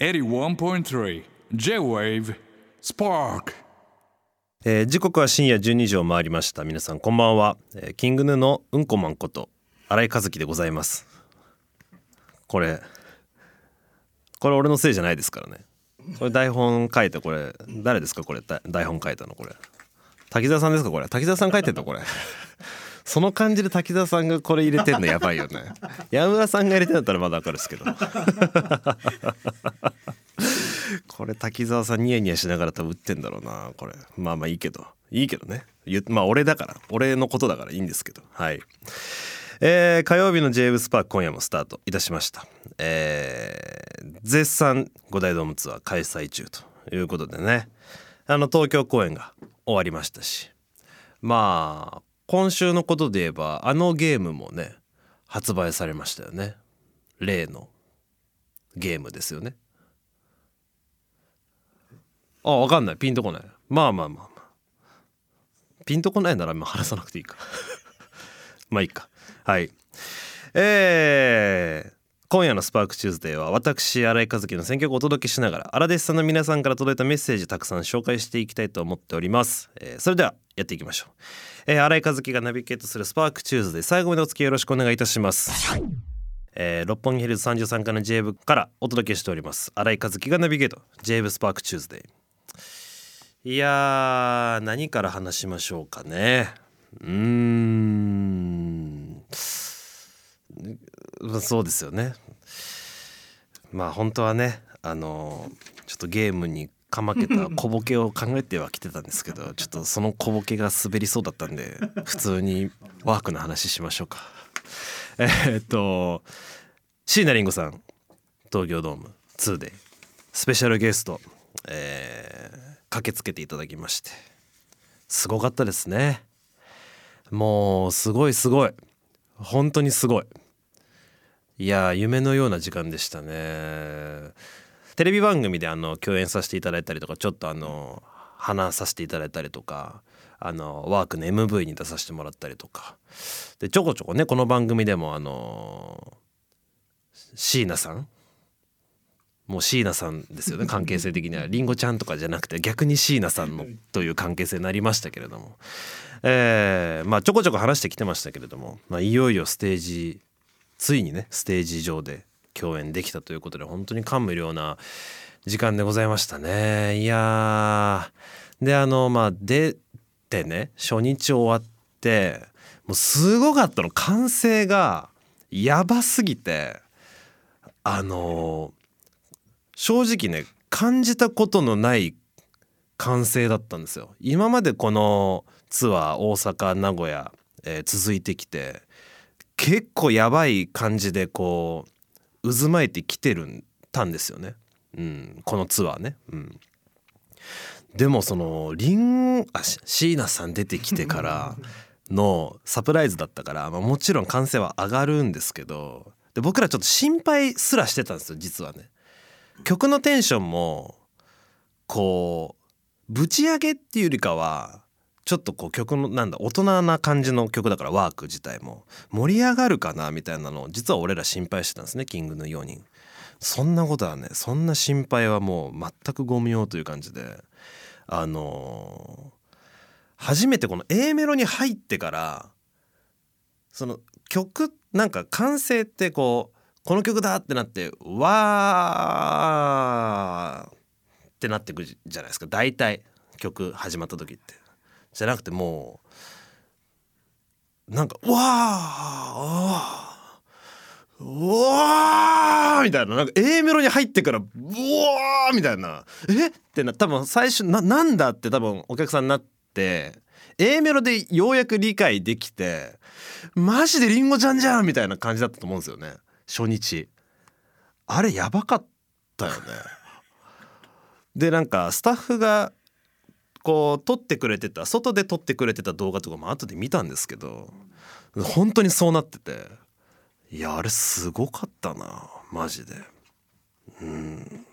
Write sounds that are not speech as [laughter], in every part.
81.3 J-Wave Spark. えー時刻は深夜12時を回りました。皆さんこんばんは、えーキングヌーのうんこマンこと新井和樹でございます。これこれ俺のせいじゃないですからね。これ台本書いたこれ誰ですか？これ台本書いたのこれ。滝沢さんですか？これ。滝沢さん書いてんのこれ。その感じで滝沢さんがこれ入れてんのやばいよね。[laughs] 山村さんが入れてんだったらまだわかるんですけど。[laughs] これ滝沢さんニヤニヤしながら多分打ってんだろうなこれ。まあまあいいけど。いいけどね。まあ俺だから。俺のことだからいいんですけど。はい。えー火曜日の j ブスパーク今夜もスタートいたしました。えー絶賛五大ドームツアー開催中ということでね。あの東京公演が終わりましたし。まあ今週のことで言えばあのゲームもね発売されましたよね。例のゲームですよね。あ分かんない。ピンとこない。まあまあまあまあ。ピンとこないならもう話さなくていいか。[laughs] まあいいか。はい。えー今夜の SPARK TUESDAY は私新井和輝の選曲をお届けしながら荒弟子さんの皆さんから届いたメッセージたくさん紹介していきたいと思っております、えーそれではやっていきましょう、えー、新井和輝がナビゲートする SPARK TUESDAY 最後までお付き合いよろしくお願いいたします。えー六本木ヒルズ33階の J 部からお届けしております。新井和輝がナビゲート J-WAVE SPARK TUESDAY。いや何から話しましょうかね。うんそうですよね。まあ本当はねあのちょっとゲームにかまけた [laughs] 小ボケを考えてはきてたんですけどちょっとその小ボケが滑りそうだったんで普通にワークの話しましょうか。[laughs] えーっと椎名林檎さん東京ドーム2でスペシャルゲスト、えー駆けつけていただきましてすごかったですね。もうすごいすごい。本当にすごいいやー夢のような時間でしたね。テレビ番組であの共演させていただいたりとかちょっとあの話させていただいたりとかあのワークの MV に出させてもらったりとか。でちょこちょこねこの番組でもあの椎名さん。もう椎名さんですよね関係性的には。りんごちゃんとかじゃなくて逆に椎名さんのという関係性になりましたけれども、えーまあちょこちょこ話してきてましたけれども、まあ、いよいよステージついにねステージ上で共演できたということで本当に感無量な時間でございましたね。いやであのまあ出てね初日終わってもうすごかったの。歓声がやばすぎてあの正直ね感じたことのない歓声だったんですよ。今までこのツアー大阪名古屋、えー続いてきて結構やばい感じでこう渦巻いてきてるんたんですよね、うん、このツアーね、うん、でもそのリンあし椎名さん出てきてから [laughs] のサプライズだったから、まあ、もちろん歓声は上がるんですけどで僕らちょっと心配すらしてたんですよ実はね。曲のテンションもこうぶち上げっていうよりかはちょっとこう曲のなんだ大人な感じの曲だからワーク自体も。盛り上がるかなみたいなのを実は俺ら心配してたんですねキングの4人そんなことはねそんな心配はもう全くご無用という感じで。あのー初めてこの A メロに入ってからその曲なんか完成ってこうこの曲だってなってわーってなってくじゃないですか大体曲始まった時って。じゃなくてもうなんかわーあーうわーみたいな。なんか A メロに入ってからうわーみたいな。え？ってな多分最初ななんだって多分お客さんになって A メロでようやく理解できてマジでリンゴちゃんじゃんみたいな感じだったと思うんですよね。初日。あれやばかったよね。でなんかスタッフがこう撮ってくれてた外で撮ってくれてた動画とかも後で見たんですけど本当にそうなってていやあれすごかったなマジで。うん。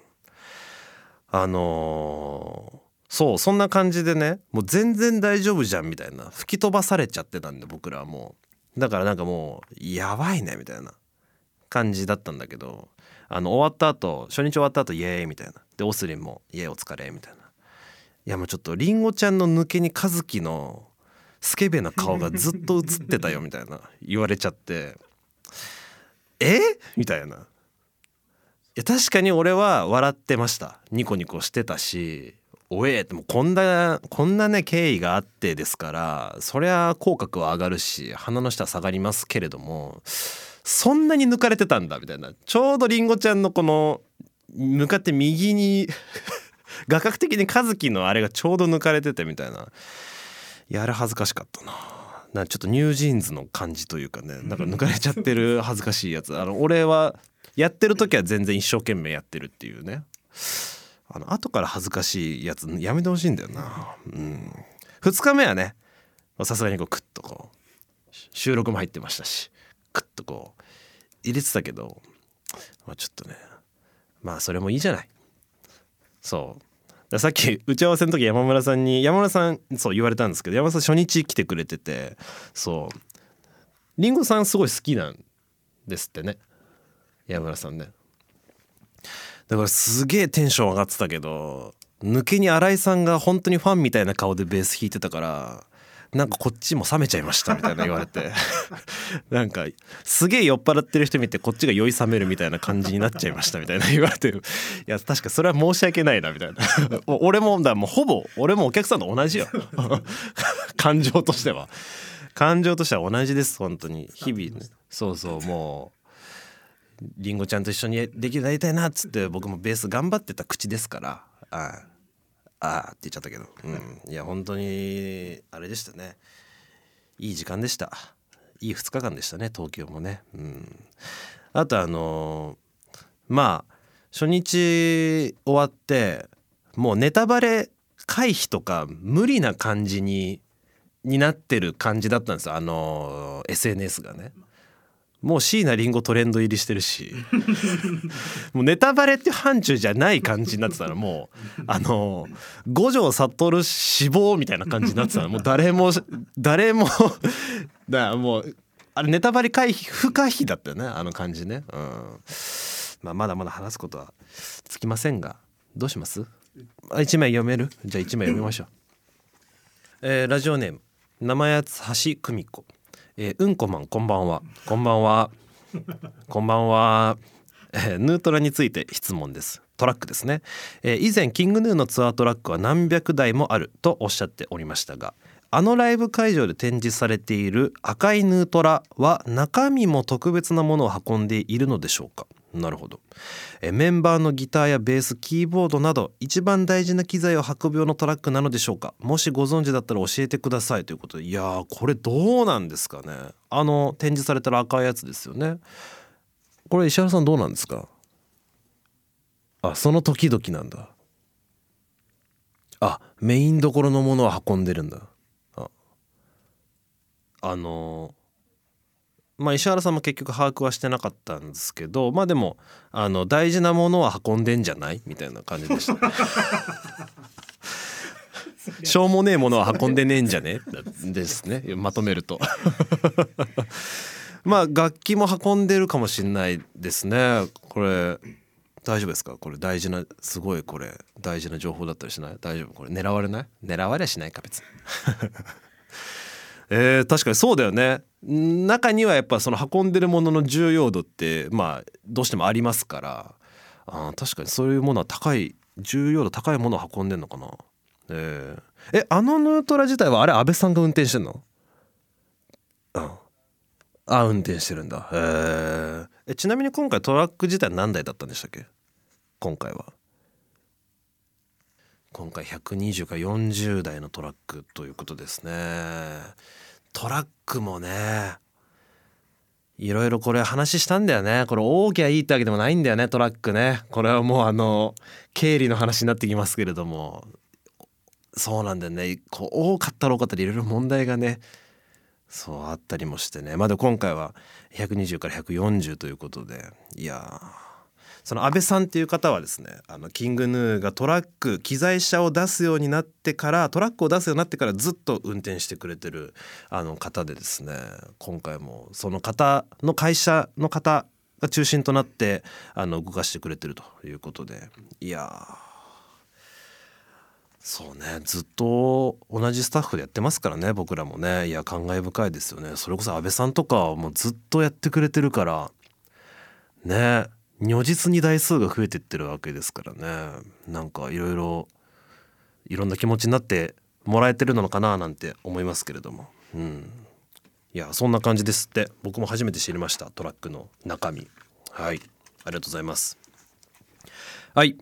あのーそうそんな感じでねもう全然大丈夫じゃんみたいな吹き飛ばされちゃってたんで僕らはもう。だからなんかもうやばいねみたいな。感じだったんだけどあの終わった後初日終わった後イエーイみたいな。でオスリンもイエーイお疲れみたいな。いやもうちょっとりんごちゃんの抜けに和樹のスケベな顔がずっと映ってたよみたいな。言われちゃって。え？みたいな。いや確かに俺は笑ってました。ニコニコしてたし。おえってもうこんなこんなね経緯があってですからそりゃ口角は上がるし鼻の下下がりますけれどもそんなに抜かれてたんだみたいな。ちょうどりんごちゃんのこの向かって右に画角的に和樹のあれがちょうど抜かれててみたいな。やる恥ずかしかったな。なちょっとニュージーンズの感じというかねなんか抜かれちゃってる恥ずかしいやつ。あの俺はやってる時は全然一生懸命やってるっていうね。あの後から恥ずかしいやつやめてほしいんだよな。うん。2日目はねさすがにこうクッとこう収録も入ってましたしクッとこう入れてたけど、まあ、ちょっとねまあそれもいいじゃない。そうさっき打ち合わせの時山村さんに山村さんそう言われたんですけど山村さん初日来てくれててそう。りんごさんすごい好きなんですってね。山村さんね。だからすげえテンション上がってたけど抜けに新井さんが本当にファンみたいな顔でベース弾いてたからなんかこっちも冷めちゃいましたみたいな言われて。[laughs] なんかすげえ酔っ払ってる人見てこっちが酔い冷めるみたいな感じになっちゃいましたみたいな言われて。いや確かそれは申し訳ないなみたいな。[laughs] 俺もだもうほぼ俺もお客さんと同じよ。[laughs] 感情としては。感情としては同じです本当に。日々、ね、そうそうもうりんごちゃんと一緒にできるなりたいなっつって僕もベース頑張ってた口ですから。あああって言っちゃったけど、うん、いや本当にあれでしたね。いい時間でした。いい2日間でしたね東京もね、うん、あとあのー、まあ初日終わってもうネタバレ回避とか無理な感じにになってる感じだったんですよ。あのー、SNS がね。もう椎名林檎トレンド入りしてるし。[laughs] もうネタバレっていう範疇じゃない感じになってたらもう。あの五条悟死亡みたいな感じになってたら [laughs] もう誰も誰もだもうあれネタバレ回避不可避だったよねあの感じね、うん。まあ、まだまだ話すことはつきませんが。どうします？一枚読める？じゃあ一枚読みましょう、えー、ラジオネーム。生八つ橋久美子えー、うんこマンこんばんは。こんばんは。こんばんは、えー、ヌートラについて質問です。トラックですね、えー、以前キングヌーのツアートラックは何百台もあるとおっしゃっておりましたがあのライブ会場で展示されている赤いヌートラは中身も特別なものを運んでいるのでしょうか？なるほど。えメンバーのギターやベースキーボードなど一番大事な機材を運ぶ用のトラックなのでしょうか？もしご存知だったら教えてください。ということで。いやーこれどうなんですかね？あの展示されてる赤いやつですよね。これ石原さんどうなんですか？あその時々なんだ。あメインどころのものを運んでるんだ。ああのーまあ、石原さんも結局把握はしてなかったんですけどまあでもあの大事なものは運んでんじゃないみたいな感じでした、ね、[laughs] しょうもねえものは運んでねえんじゃね？ですね。まとめると。[laughs] まあ楽器も運んでるかもしんないですね。これ大丈夫ですか？これ大事なすごいこれ大事な情報だったりしない？大丈夫？これ狙われない？狙われはしないか別にえー、確かにそうだよね。中にはやっぱその運んでるものの重要度ってまあどうしてもありますから。あ確かにそういうものは高い重要度高いものを運んでんのかな。えー、えあのヌートラ自体はあれ安倍さんが運転してんの？うんあ運転してるんだ。へー。えちなみに今回トラック自体何台だったんでしたっけ？今回は。今回120か40台のトラックということですね。トラックもねいろいろこれ話したんだよね。これ大きゃいいってわけでもないんだよねトラックね。これはもうあの経理の話になってきますけれども。そうなんだよね。こう多かったら多かったらいろいろ問題がねそうあったりもしてね。まだ今回は120から140ということで。いやその安倍さんっていう方はですねあのキングヌーがトラック機材車を出すようになってからトラックを出すようになってからずっと運転してくれてるあの方でですね今回もその方の会社の方が中心となってあの動かしてくれてるということで。いやそうねずっと同じスタッフでやってますからね僕らもね。いや感慨深いですよね。それこそ安倍さんとかはもうずっとやってくれてるから。ね。如実に台数が増えてってるわけですからね。なんかいろいろいろんな気持ちになってもらえてるのかななんて思いますけれども。うん。いやそんな感じですって。僕も初めて知りました。トラックの中身。はい。ありがとうございます。はい、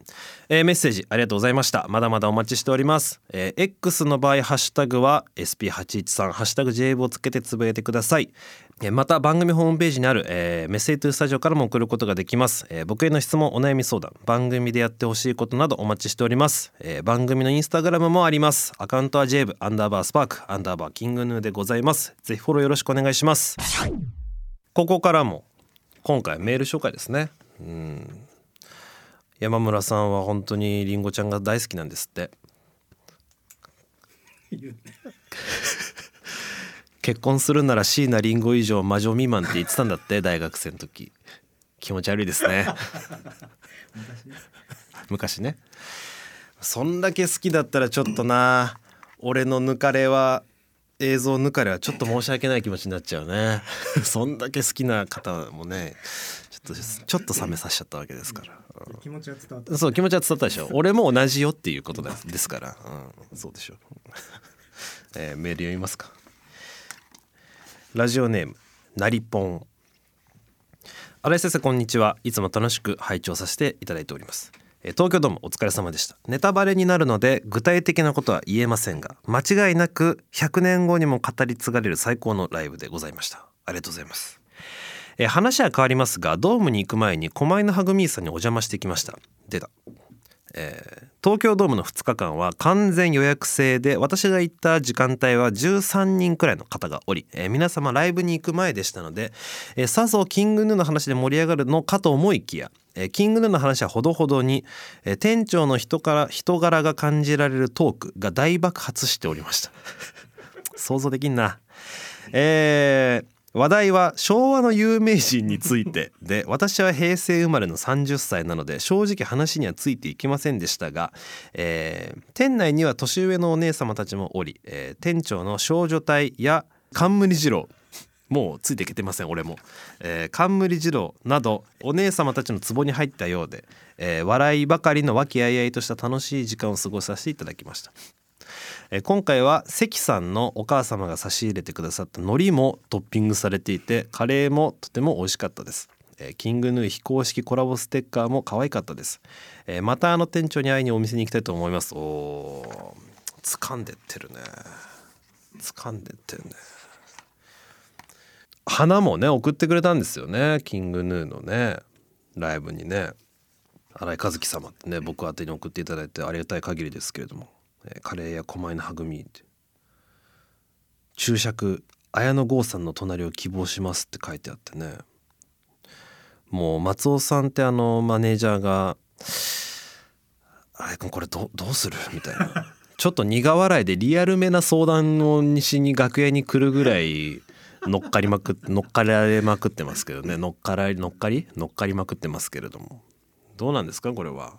えーメッセージありがとうございました。まだまだお待ちしております、えー X の場合ハッシュタグは SP813 ハッシュタグ JV をつけてつぶやいてください。また番組ホームページにある、えーメッセージトゥースタジオからも送ることができます、えー僕への質問お悩み相談番組でやってほしいことなどお待ちしております、えー番組のインスタグラムもあります。アカウントは JV アンダーバースパークアンダーバーキングヌーでございます。ぜひフォローよろしくお願いします。ここからも今回メール紹介ですね。うん。山村さんは本当にりんごちゃんが大好きなんですって。結婚するなら椎名林檎以上魔女未満って言ってたんだって大学生の時。気持ち悪いですね。昔ね。そんだけ好きだったらちょっとな。俺の抜かれは映像抜かれはちょっと申し訳ない気持ちになっちゃうね。そんだけ好きな方もねちょっとちょっと冷めさせちゃったわけですから、気持ちは伝わった。そう気持ちは伝わったでしょ。俺も同じよっていうことですですから、うん、そうでしょう、えーメール読みますかラジオネームなりぽん。新井先生こんにちは。いつも楽しく拝聴させていただいております。え東京ドームお疲れ様でした。ネタバレになるので具体的なことは言えませんが間違いなく100年後にも語り継がれる最高のライブでございました。ありがとうございます。え話は変わりますがドームに行く前に狛江のハグミーさんにお邪魔してきました。出た。えー東京ドームの2日間は完全予約制で私が行った時間帯は13人くらいの方がおり、えー皆様ライブに行く前でしたので、えーさぞキングヌーの話で盛り上がるのかと思いきや、えーキングヌーの話はほどほどに、えー店長の人から人柄が感じられるトークが大爆発しておりました。[laughs] 想像できんな。えー話題は昭和の有名人について。[laughs] で私は平成生まれの30歳なので正直話にはついていきませんでしたが、えー店内には年上のお姉様たちもおり、えー店長の少女隊や冠二郎もうついていけてません俺も、えー冠二郎などお姉様たちの壺に入ったようで、えー笑いばかりの和気あいあいとした楽しい時間を過ごさせていただきました。えー今回は関さんのお母様が差し入れてくださった海苔もトッピングされていてカレーもとても美味しかったです、えーキングヌー非公式コラボステッカーも可愛かったです、えーまたあの店長に会いにお店に行きたいと思います。おー掴んでってるね。掴んでってるね。花もね送ってくれたんですよね。キングヌーのねライブにね。新井和樹様ってね僕宛に送っていただいてありがたい限りですけれども、カレーや狛江の育みって。注釈綾野剛さんの隣を希望しますって書いてあってね。もう松尾さんってあのマネージャーが「新井君これどどうする?」みたいな。ちょっと苦笑いでリアルめな相談を西に楽屋に来るぐらい乗っかりまくっ乗っかられまくってますけどね。乗っから乗っかり乗っかりまくってますけれども。どうなんですかこれは。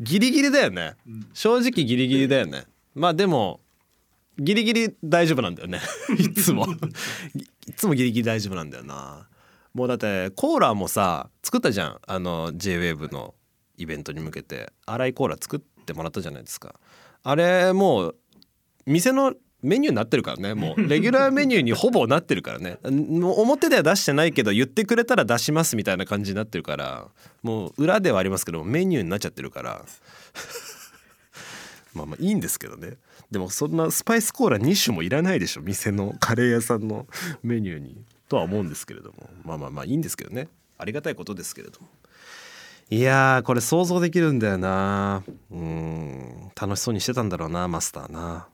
ギリギリだよね。正直ギリギリだよね。まあでもギリギリ大丈夫なんだよね。[laughs] いつも。いつもギリギリ大丈夫なんだよな。もうだってコーラもさ作ったじゃん。あの JWAVE のイベントに向けて。粗いコーラ作ってもらったじゃないですか。あれもう店のメニューになってるからねもう。レギュラーメニューにほぼなってるからね。表では出してないけど言ってくれたら出しますみたいな感じになってるからもう裏ではありますけどメニューになっちゃってるから。[laughs] まあまあいいんですけどね。でもそんなスパイスコーラ2種もいらないでしょ店のカレー屋さんのメニューに。とは思うんですけれども。まあまあまあいいんですけどね。ありがたいことですけれども。いやーこれ想像できるんだよな。うん。楽しそうにしてたんだろうなマスターな。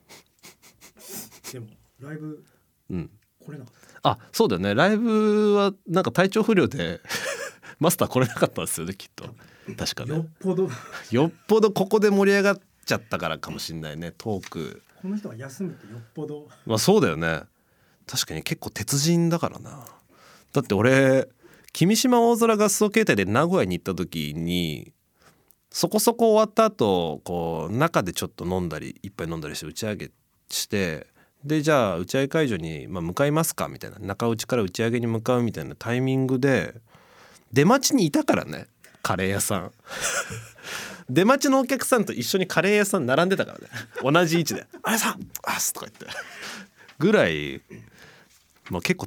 ライブうん。来れなかった？あそうだよね。ライブはなんか体調不良で [laughs] マスター来れなかったんですよねきっと。確かよっねぽど。[laughs] よっぽどここで盛り上がっちゃったからかもしんないねトーク。この人が休むってよっぽど。まあそうだよね。確かに結構鉄人だからな。だって俺君島大空合奏形態で名古屋に行った時にそこそこ終わった後こう中でちょっと飲んだり一杯飲んだりして打ち上げしてでじゃあ打ち上げ会場に、まあ、向かいますか？みたいな。中打ちから打ち上げに向かうみたいなタイミングで出待ちにいたからねカレー屋さん。[laughs] 出待ちのお客さんと一緒にカレー屋さん並んでたからね。同じ位置で「あれさんあす」とか言って。ぐらい、まあ、結構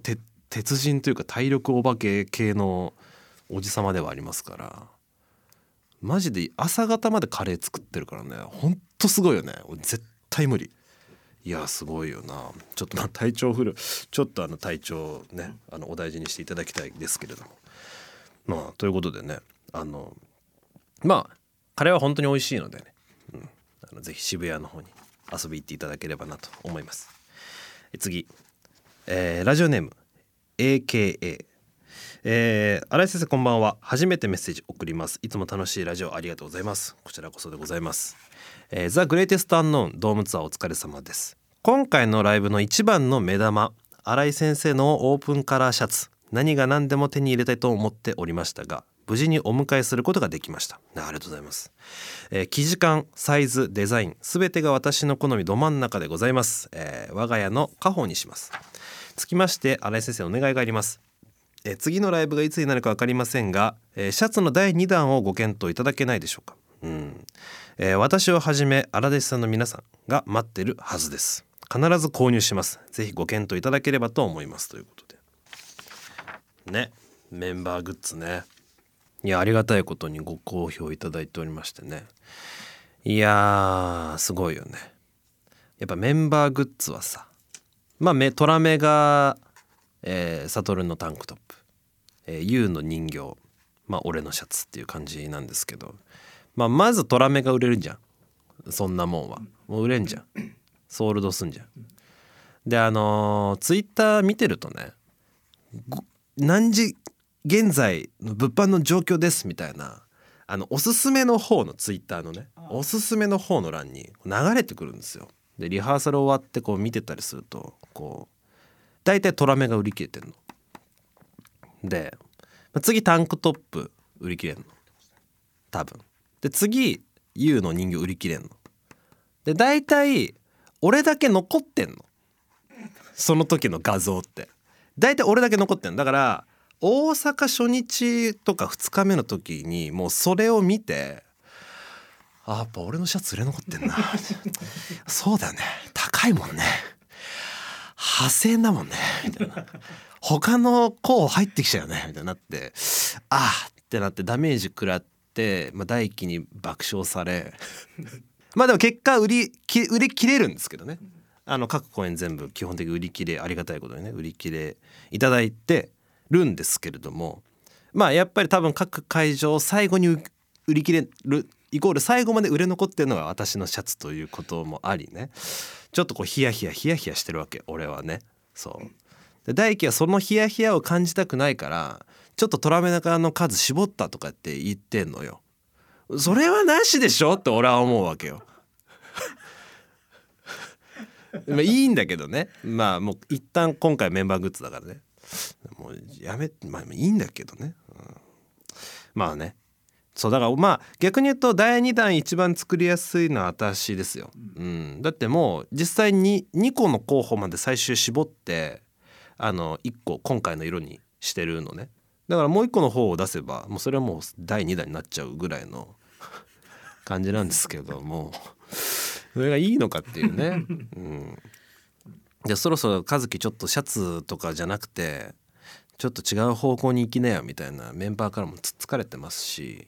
鉄人というか体力お化け系のおじさまではありますから。マジで朝方までカレー作ってるからねほんとすごいよね。絶対無理。いやすごいよな。ちょっとま体調不良。ちょっとあの体調ねあのお大事にしていただきたいですけれども。まあということでねあのまあカレーは本当に美味しいのでね、うん、あのぜひ渋谷の方に遊び行っていただければなと思います。次、えー、ラジオネーム。AKA えー、新井先生こんばんは。初めてメッセージ送ります。いつも楽しいラジオありがとうございます。こちらこそでございます。えー、ザ・グレイテスト・アンノーンドームツアーお疲れ様です。今回のライブの一番の目玉新井先生のオープンカラーシャツ何が何でも手に入れたいと思っておりましたが無事にお迎えすることができました。ありがとうございます、えー、生地感サイズデザインすべてが私の好みど真ん中でございます、えー、我が家の家宝にします。つきまして新井先生お願いがあります。え次のライブがいつになるか分かりませんが、え、シャツの第2弾をご検討いただけないでしょうか、うん。え、私をはじめ荒弟子さんの皆さんが待ってるはずです。必ず購入します。ぜひご検討いただければと思います。ということで。ね。メンバーグッズね。いやありがたいことにご好評いただいておりましてね。いやすごいよね。やっぱメンバーグッズはさまあトラメがえー、サトルのタンクトップ、えー、ユウの人形。まあ俺のシャツっていう感じなんですけど、まあ、まずトラメが売れるじゃん。そんなもんは。もう売れんじゃん。ソールドすんじゃんであのー、ツイッター見てるとね何時現在の物販の状況ですみたいなあのおすすめの方のツイッターのねおすすめの方の欄に流れてくるんですよでリハーサル終わってこう見てたりするとこう大体トラメが売り切れてんの。で次タンクトップ売り切れんの多分。で次 U の人形売り切れんの。で大体俺だけ残ってんの？その時の画像って。大体俺だけ残ってんの。だから大阪初日とか2日目の時にもうそれを見てあやっぱ俺のシャツ売れ残ってんな。[laughs] そうだよね。高いもんね。派生だもんね。みたいな。他の子入ってきちゃうよね。みたいになってああってなってダメージ食らって、まあ、大輝に爆笑されまあでも結果売りき売り切れるんですけどね。あの各公演全部基本的に売り切れありがたいことにね売り切れいただいてるんですけれども。まあやっぱり多分各会場最後に売り切れるイコール最後まで売れ残ってるのが私のシャツということもありね。ちょっとこうヒヤヒヤヒヤヒヤしてるわけ俺はね。そう。で大輝はそのヒヤヒヤを感じたくないからちょっとトラメナカの数絞ったとかって言ってんのよ。それはなしでしょ？って俺は思うわけよ。[laughs] まあいいんだけどね。まあもう一旦今回メンバーグッズだからね。もうやめまあいいんだけどね、うん、まあね。そうだからまあ逆に言うと第2弾一番作りやすいのは私ですよ、うん、だってもう実際に2個の候補まで最終絞ってあの1個今回の色にしてるのね。だからもう1個の方を出せばもうそれはもう第2弾になっちゃうぐらいの感じなんですけどもそれがいいのかっていうね、[laughs] うん、でそろそろ和樹ちょっとシャツとかじゃなくてちょっと違う方向に行きなよみたいなメンバーからもつっつかれてますし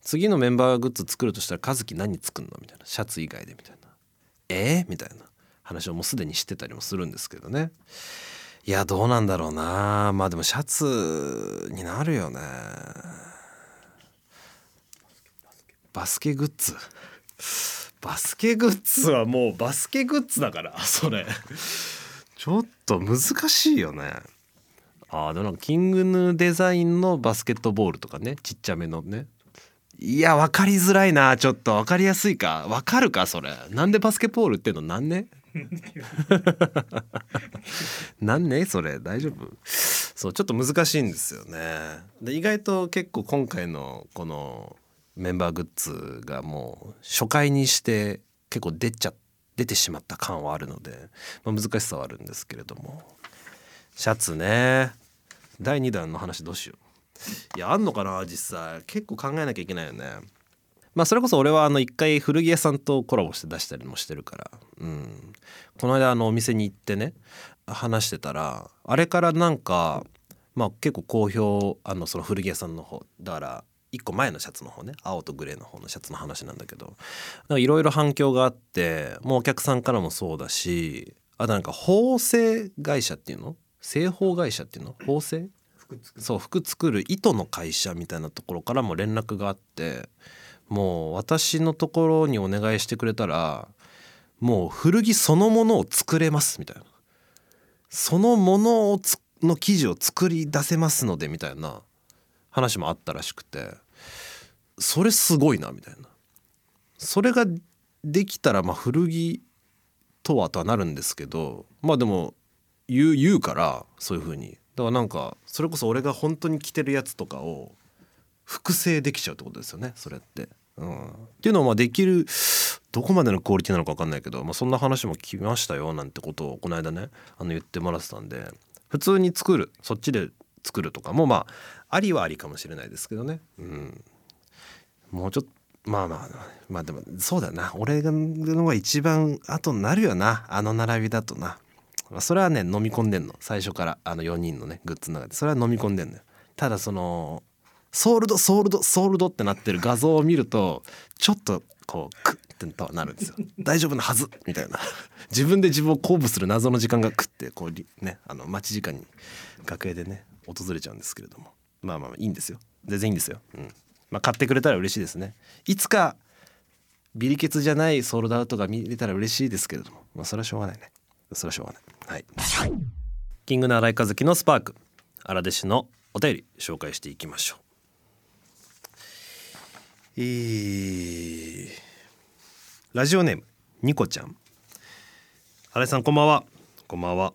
次のメンバーグッズ作るとしたら和樹何作るのみたいな。シャツ以外でみたいな。え？ー、みたいな。話をもうすでにしてたりもするんですけどね。いやどうなんだろうな。まあでもシャツになるよねバスケグッズ？バスケグッズはもうバスケグッズだからそれ。ちょっと難しいよね。あでもキングヌーデザインのバスケットボールとかねちっちゃめのね。いや分かりづらいなちょっと。分かりやすいか？分かるかそれ？なんでバスケポールっての？なんね [laughs] なんねそれ？大丈夫？そうちょっと難しいんですよね。で意外と結構今回のこのメンバーグッズがもう初回にして結構出ちゃ出てしまった感はあるので、まあ、難しさはあるんですけれども。シャツね。第2弾の話どうしよう。いやあんのかな実際。結構考えなきゃいけないよね。まあそれこそ俺はあの一回古着屋さんとコラボして出したりもしてるから。うん。この間あのお店に行ってね話してたらあれからなんかまあ結構好評あのその古着屋さんの方。だから1個前のシャツの方ね。青とグレーの方のシャツの話なんだけど。いろいろ反響があってもうお客さんからもそうだしあとなんか縫製会社っていうの？製法会社っていうの？縫製？そう服作る糸の会社みたいなところからも連絡があってもう私のところにお願いしてくれたらもう古着そのものを作れますみたいな。そのものをの生地を作り出せますのでみたいな話もあったらしくてそれすごいなみたいな。それができたらまあ古着とはとはなるんですけどまあでも言う言うからそういう風に。だからなんかそれこそ俺が本当に着てるやつとかを複製できちゃうってことですよねそれって。うん、っていうのはまあできるどこまでのクオリティなのか分かんないけど、まあ、そんな話も聞きましたよなんてことをこの間ねあの言ってもらってたんで普通に作るそっちで作るとかもまあありはありかもしれないですけどね、うん、もうちょっとまあまあまあでもそうだな。俺がのが一番後になるよな。あの並びだとな、それはね飲み込んでんの。最初からあの4人のねグッズの中で。それは飲み込んでんのよ。ただそのソールドソールドソールドってなってる画像を見るとちょっとこうクッてとなるんですよ。大丈夫なはず。みたいな。自分で自分を鼓舞する謎の時間がクッてこうねあの待ち時間に楽屋でね訪れちゃうんですけれども。まあまあいいんですよ。全然いいんですよ、うんまあ、買ってくれたら嬉しいですね。いつかビリケツじゃないソールドアウトが見れたら嬉しいですけれども。まあそれはしょうがないね。それはしょうがない。はい。キングの新井和樹のスパーク。荒弟子のお便り紹介していきましょう。えー、ラジオネームニコちゃん。新井さんこんばんは。こんばんは。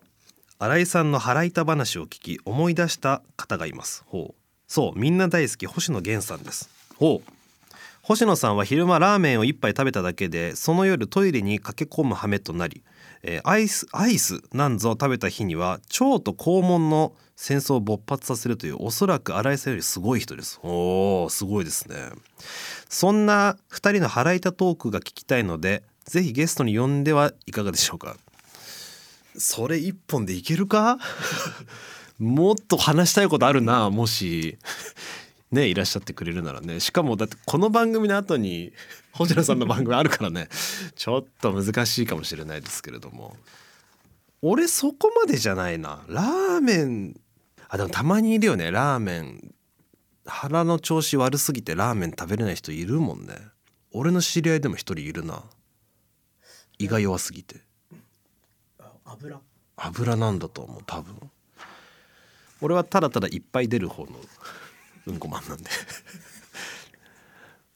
新井さんの腹板話を聞き思い出した方がいます。ほう。そうみんな大好き星野源さんです。ほう。星野さんは昼間ラーメンを一杯食べただけでその夜トイレに駆け込む羽目となり、えー、アイスアイスなんぞを食べた日には腸と肛門の戦争を勃発させるというおそらく新井さんよりすごい人です。おーすごいですね。そんな2人の腹板トークが聞きたいのでぜひゲストに呼んではいかがでしょうか。それ一本でいけるか？[laughs] もっと話したいことあるなもし。ねいらっしゃってくれるならね。しかもだってこの番組の後に星野さんの番組あるからね。ちょっと難しいかもしれないですけれども。俺そこまでじゃないな。ラーメン。あでもたまにいるよね。ラーメン。腹の調子悪すぎてラーメン食べれない人いるもんね。俺の知り合いでも一人いるな。胃が弱すぎて。油。油なんだと思う多分。俺はただただいっぱい出る方の [laughs] うんこマンなんで。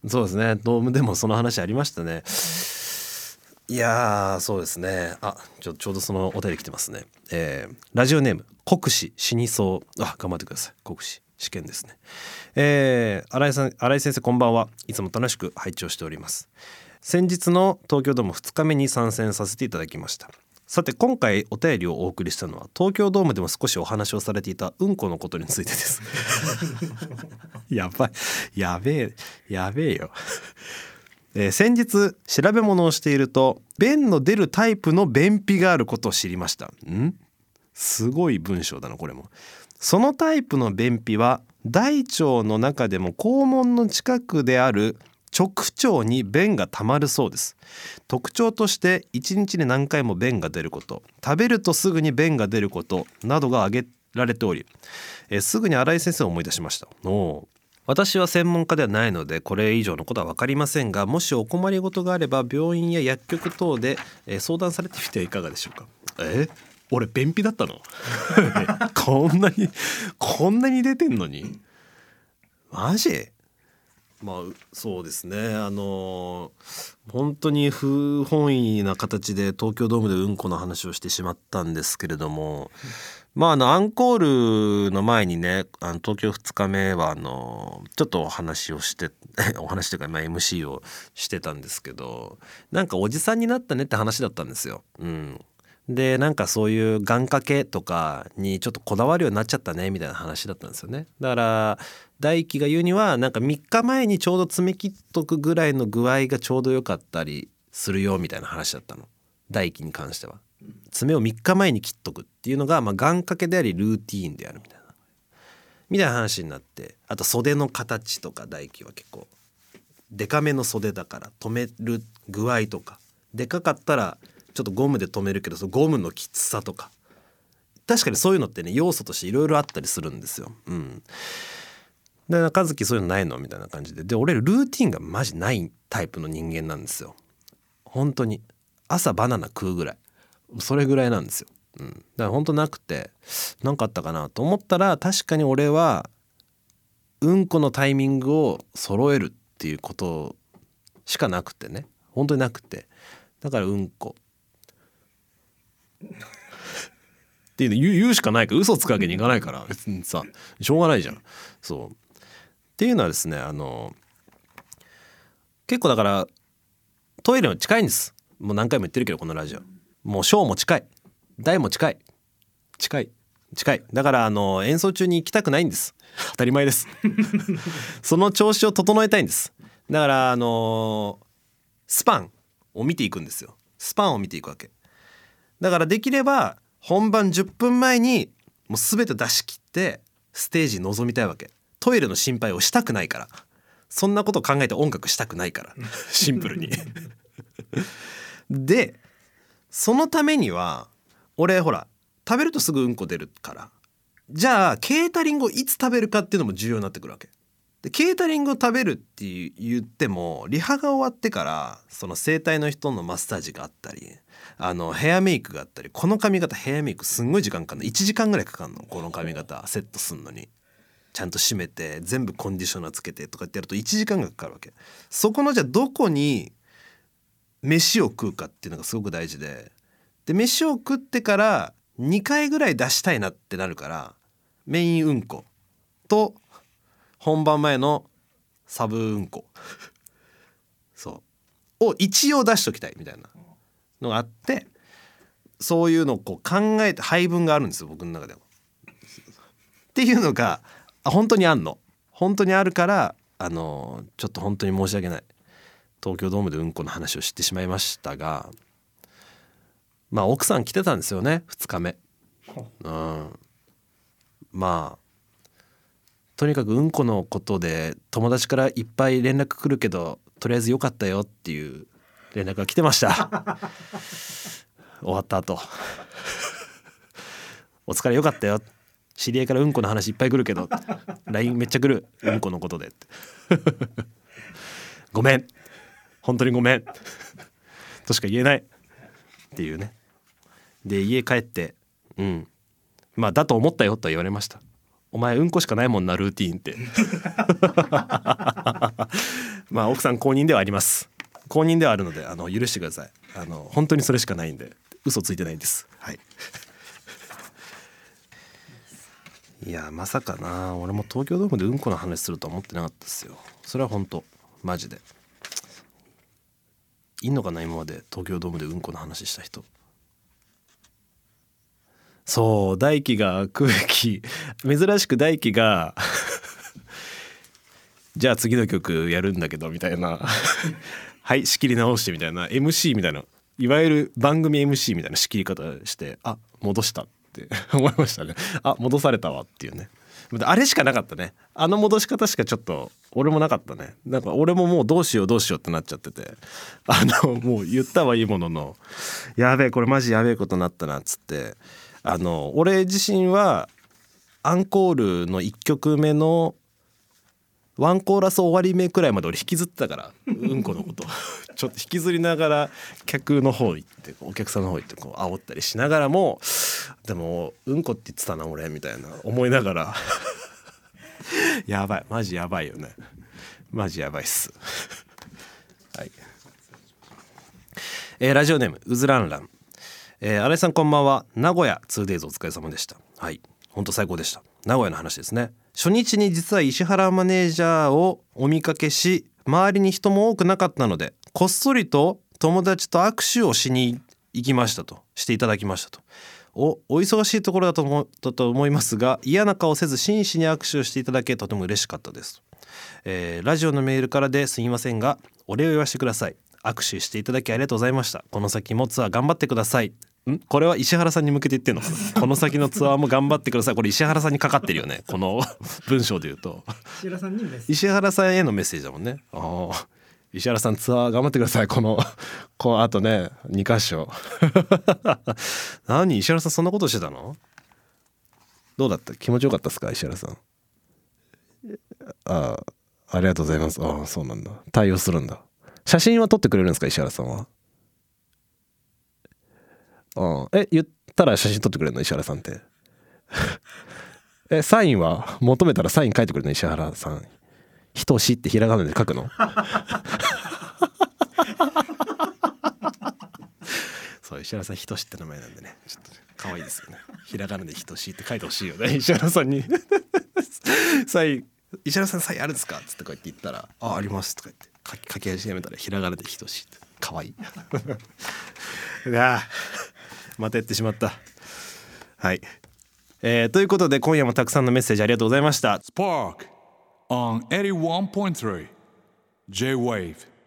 そうですね。ドームでもその話ありましたね。いやそうですね。あちょちょうどそのお便り来てますね。えー、ラジオネーム国士死にそう。あ頑張ってください。国士試験ですね。えー、新井さん新井先生こんばんは。いつも楽しく拝聴しております。先日の東京ドーム2日目に参戦させていただきましたさて今回お便りをお送りしたのは東京ドームでも少しお話をされていたうんこのことについてです。[laughs] やばい。やべえ。やべえよ。えー、先日調べ物をしていると便の出るタイプの便秘があることを知りました。ん？すごい文章だなこれも。そのタイプの便秘は大腸の中でも肛門の近くである直腸に便がたまるそうです。特徴として1日に何回も便が出ること。食べるとすぐに便が出ること。などが挙げられており、えすぐに新井先生を思い出しました。お私は専門家ではないのでこれ以上のことは分かりませんがもしお困りごとがあれば病院や薬局等で、え相談されてみてはいかがでしょうか。え？俺便秘だったの？[laughs] こんなにこんなに出てんのに？マジ？まあそうですねあの本当に不本意な形で東京ドームでうんこの話をしてしまったんですけれどもまああのアンコールの前にねあの東京2日目はあのちょっとお話をして [laughs] お話というか、まあ、MC をしてたんですけどなんかおじさんになったねって話だったんですよ。うん、でなんかそういう願掛けとかにちょっとこだわるようになっちゃったねみたいな話だったんですよね。だから大輝が言うにはなんか3日前にちょうど詰め切っとくぐらいの具合がちょうど良かったりするよみたいな話だったの大輝に関しては。爪を3日前に切っとくっていうのが、まあ、願掛けでありルーティーンであるみたいなみたいな話になってあと袖の形とか大輝は結構デカめの袖だから留める具合とかでかかったらちょっとゴムで留めるけどそのゴムのきつさとか。確かにそういうのってね要素としていろいろあったりするんですよ。うん、で中月そういうのないのみたいな感じで。で俺ルーティンがマジないタイプの人間なんですよ。本当に。朝バナナ食うぐらい。それぐらいなんですよ。うん、だから本当なくて何かあったかなと思ったら確かに俺はうんこのタイミングを揃えるっていうことしかなくてね。本当になくて。だからうんこ。っていうの言うしかないから嘘つくわけにいかないから別にさしょうがないじゃん。そう。っていうのはですねあの結構だからトイレも近いんです。もう何回も言ってるけどこのラジオ。もう小も近い。大も近い。近い。近い。だからあの演奏中に行きたくないんです。当たり前です。[laughs] その調子を整えたいんです。だからあのスパンを見ていくんですよ。スパンを見ていくわけだからできれば本番10分前にもう全て出し切ってステージに臨みたいわけ。トイレの心配をしたくないから。そんなこと考えて音楽したくないから。シンプルに。でそのためには俺ほら食べるとすぐうんこ出るから。じゃあケータリングをいつ食べるかっていうのも重要になってくるわけ。でケータリングを食べるって言ってもリハが終わってからその整体の人のマッサージがあったりあのヘアメイクがあったりこの髪型ヘアメイクすんごい時間かかるの。1時間ぐらいかかるの。この髪型セットすんのに。ちゃんと締めて全部コンディショナーつけてとかってやると1時間がかかるわけ。そこのじゃあどこに飯を食うかっていうのがすごく大事で。で飯を食ってから2回ぐらい出したいなってなるからメインうんこと本番前のサブうんこ。そう。を一応出しときたいみたいなのがあってそういうのをこう考えて配分があるんですよ僕の中でも。っていうのがあ本当にあんの。本当にあるからあのちょっと本当に申し訳ない。東京ドームでうんこの話を知ってしまいましたがまあ奥さん来てたんですよね2日目。うん、まあとにかくうんこのことで友達からいっぱい連絡来るけどとりあえず良かったよっていう連絡が来てました。[laughs] 終わった後お疲れ良かったよ。知り合いからうんこの話いっぱい来るけど [laughs] LINE めっちゃ来る。うんこのことで [laughs] ごめん。本当にごめん。としか言えないっていうね。で家帰ってうん。まあだと思ったよとは言われましたお前うんこしかないもんなルーティーンって。[laughs] まあ奥さん公認ではあります。公認ではあるのであの許してください。あの本当にそれしかないんで嘘ついてないんです。はい。いやまさかな。俺も東京ドームでうんこの話するとは思ってなかったですよ。それは本当。マジで。いんのかな今まで東京ドームでうんこの話した人。そう大輝が空気珍しく大輝が [laughs] じゃあ次の曲やるんだけどみたいな。[laughs] はい仕切り直してみたいな。MC みたいな。いわゆる番組 MC みたいな仕切り方してあ戻したって。[laughs] 思いましたね。あ戻されたわっていうね。あれしかなかったね。あの戻し方しかちょっと俺もなかったね。なんか俺ももうどうしようどうしようってなっちゃってて。あのもう言ったはいいものの。やべえこれマジやべえことになったなっつって。あの俺自身はアンコールの1曲目のワンコーラス終わり目くらいまで俺引きずってたからうんこのこと。[laughs] ちょっと引きずりながら客の方行ってお客さんの方行ってこう煽ったりしながらもでもうんこって言ってたな俺みたいな思いながら。[laughs] やばい。マジやばいよね。マジやばいっす。はい、えーラジオネームうずらんらん。えー、新井さんこんばんは。名古屋 2days お疲れ様でした。はい。本当最高でした。名古屋の話ですね。初日に実は石原マネージャーをお見かけし周りに人も多くなかったのでこっそりと友達と握手をしに行きましたと。していただきましたと。おお忙しいところだと思だと思いますが嫌な顔せず真摯に握手をしていただけとても嬉しかったです、えーラジオのメールからですみませんがお礼を言わせてください。握手していただきありがとうございました。この先もツアー頑張ってください。ん？これは石原さんに向けて言ってんの？この先のツアーも頑張ってください。これ石原さんにかかってるよね。この [laughs] 文章で言うと。石原さんにメッセージ。石原さんへのメッセージだもんね。ああ石原さんツアー頑張ってください。このこのあとね。2箇所。[laughs] 何？石原さんそんなことしてたの？どうだった？気持ちよかったですか？石原さん。ああありがとうございます。ああそうなんだ。対応するんだ。写真は撮ってくれるんですか？石原さんは？ああえ言ったら写真撮ってくれるの石原さんって？[laughs] えサインは求めたらサイン書いてくれるの石原さん「ひとし」ってひらがなで書くの？[laughs] そう石原さんひとしって名前なんでね。ちょっと可愛いですよね。ひらがなでひとしって書いてほしいよね。[laughs] 石原さんに。サイン石原さんサインあるんですか?」っつってこうやって言ったら「ああります」とか言って。書き書き始めたらひらがなでひとしって。可愛い。うわまたやってしまった。はい。えーということで今夜もたくさんのメッセージありがとうございました。Spark on 81.3 J Wave.